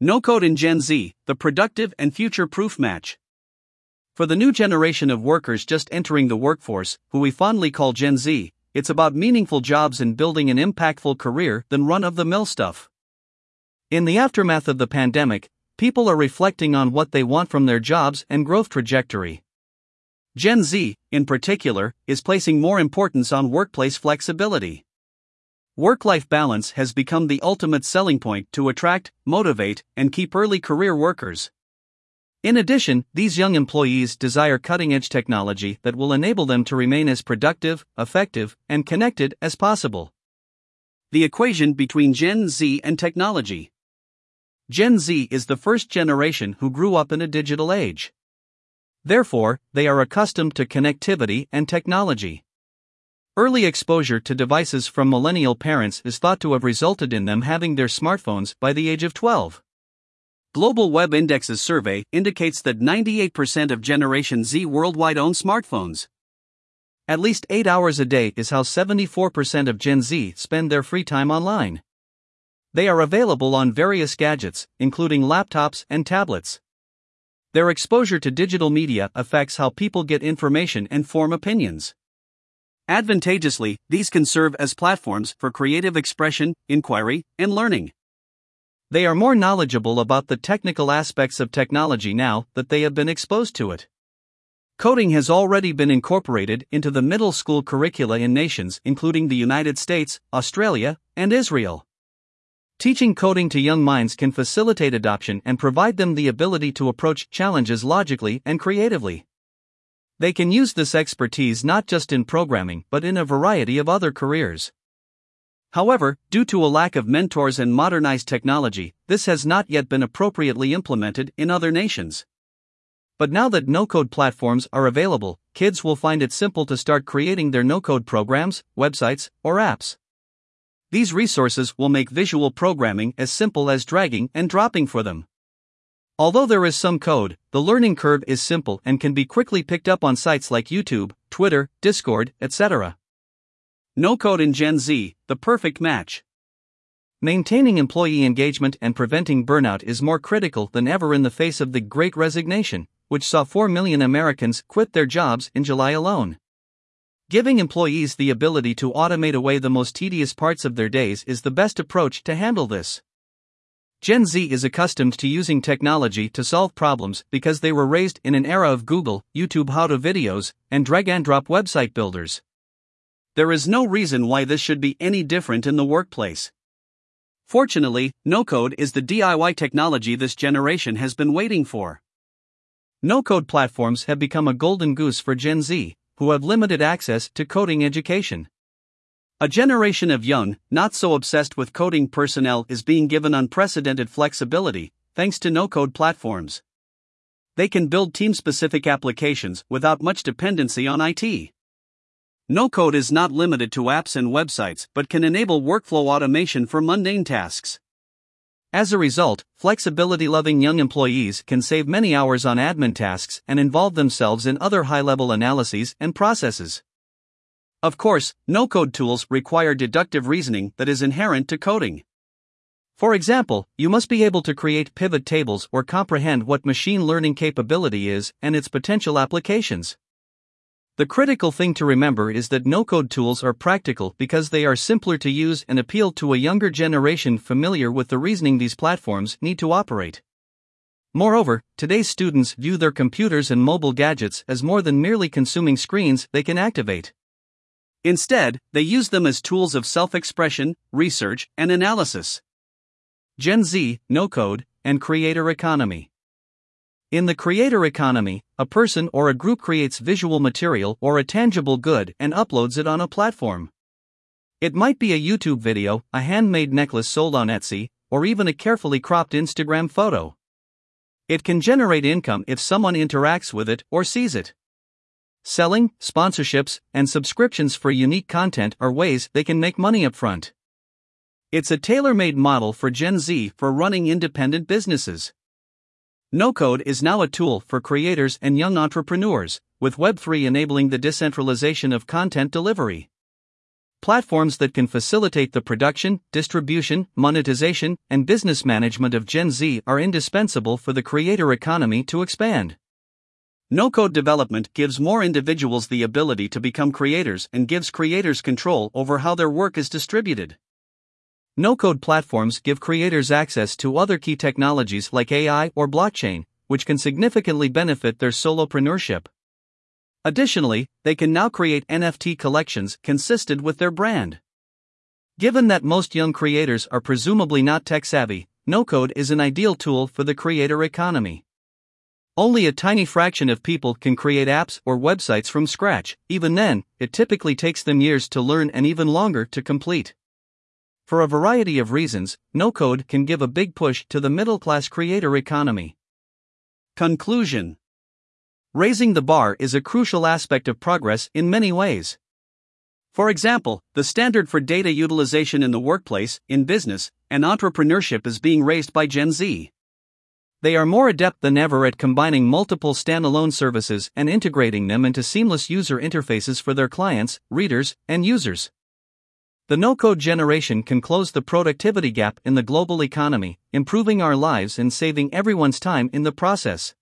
No Code in Gen Z, the productive and future proof match. For the new generation of workers just entering the workforce, who we fondly call Gen Z, it's about meaningful jobs and building an impactful career than run of the mill stuff. In the aftermath of the pandemic, people are reflecting on what they want from their jobs and growth trajectory. Gen Z, in particular, is placing more importance on workplace flexibility. Work life balance has become the ultimate selling point to attract, motivate, and keep early career workers. In addition, these young employees desire cutting edge technology that will enable them to remain as productive, effective, and connected as possible. The equation between Gen Z and technology. Gen Z is the first generation who grew up in a digital age. Therefore, they are accustomed to connectivity and technology. Early exposure to devices from millennial parents is thought to have resulted in them having their smartphones by the age of 12. Global Web Index's survey indicates that 98% of Generation Z worldwide own smartphones. At least 8 hours a day is how 74% of Gen Z spend their free time online. They are available on various gadgets, including laptops and tablets. Their exposure to digital media affects how people get information and form opinions. Advantageously, these can serve as platforms for creative expression, inquiry, and learning. They are more knowledgeable about the technical aspects of technology now that they have been exposed to it. Coding has already been incorporated into the middle school curricula in nations including the United States, Australia, and Israel. Teaching coding to young minds can facilitate adoption and provide them the ability to approach challenges logically and creatively. They can use this expertise not just in programming but in a variety of other careers. However, due to a lack of mentors and modernized technology, this has not yet been appropriately implemented in other nations. But now that no code platforms are available, kids will find it simple to start creating their no code programs, websites, or apps. These resources will make visual programming as simple as dragging and dropping for them. Although there is some code, the learning curve is simple and can be quickly picked up on sites like YouTube, Twitter, Discord, etc. No code in Gen Z, the perfect match. Maintaining employee engagement and preventing burnout is more critical than ever in the face of the Great Resignation, which saw 4 million Americans quit their jobs in July alone. Giving employees the ability to automate away the most tedious parts of their days is the best approach to handle this. Gen Z is accustomed to using technology to solve problems because they were raised in an era of Google, YouTube how to videos, and drag and drop website builders. There is no reason why this should be any different in the workplace. Fortunately, no code is the DIY technology this generation has been waiting for. No code platforms have become a golden goose for Gen Z, who have limited access to coding education. A generation of young, not so obsessed with coding personnel is being given unprecedented flexibility, thanks to no code platforms. They can build team specific applications without much dependency on IT. No code is not limited to apps and websites but can enable workflow automation for mundane tasks. As a result, flexibility loving young employees can save many hours on admin tasks and involve themselves in other high level analyses and processes. Of course, no code tools require deductive reasoning that is inherent to coding. For example, you must be able to create pivot tables or comprehend what machine learning capability is and its potential applications. The critical thing to remember is that no code tools are practical because they are simpler to use and appeal to a younger generation familiar with the reasoning these platforms need to operate. Moreover, today's students view their computers and mobile gadgets as more than merely consuming screens they can activate. Instead, they use them as tools of self expression, research, and analysis. Gen Z, no code, and creator economy. In the creator economy, a person or a group creates visual material or a tangible good and uploads it on a platform. It might be a YouTube video, a handmade necklace sold on Etsy, or even a carefully cropped Instagram photo. It can generate income if someone interacts with it or sees it. Selling, sponsorships, and subscriptions for unique content are ways they can make money upfront. It's a tailor made model for Gen Z for running independent businesses. No code is now a tool for creators and young entrepreneurs, with Web3 enabling the decentralization of content delivery. platforms that can facilitate the production, distribution, monetization, and business management of Gen Z are indispensable for the creator economy to expand. No code development gives more individuals the ability to become creators and gives creators control over how their work is distributed. No code platforms give creators access to other key technologies like AI or blockchain, which can significantly benefit their solopreneurship. Additionally, they can now create NFT collections consistent with their brand. Given that most young creators are presumably not tech savvy, no code is an ideal tool for the creator economy. Only a tiny fraction of people can create apps or websites from scratch, even then, it typically takes them years to learn and even longer to complete. For a variety of reasons, no code can give a big push to the middle class creator economy. Conclusion Raising the bar is a crucial aspect of progress in many ways. For example, the standard for data utilization in the workplace, in business, and entrepreneurship is being raised by Gen Z. They are more adept than ever at combining multiple standalone services and integrating them into seamless user interfaces for their clients, readers, and users. The no code generation can close the productivity gap in the global economy, improving our lives and saving everyone's time in the process.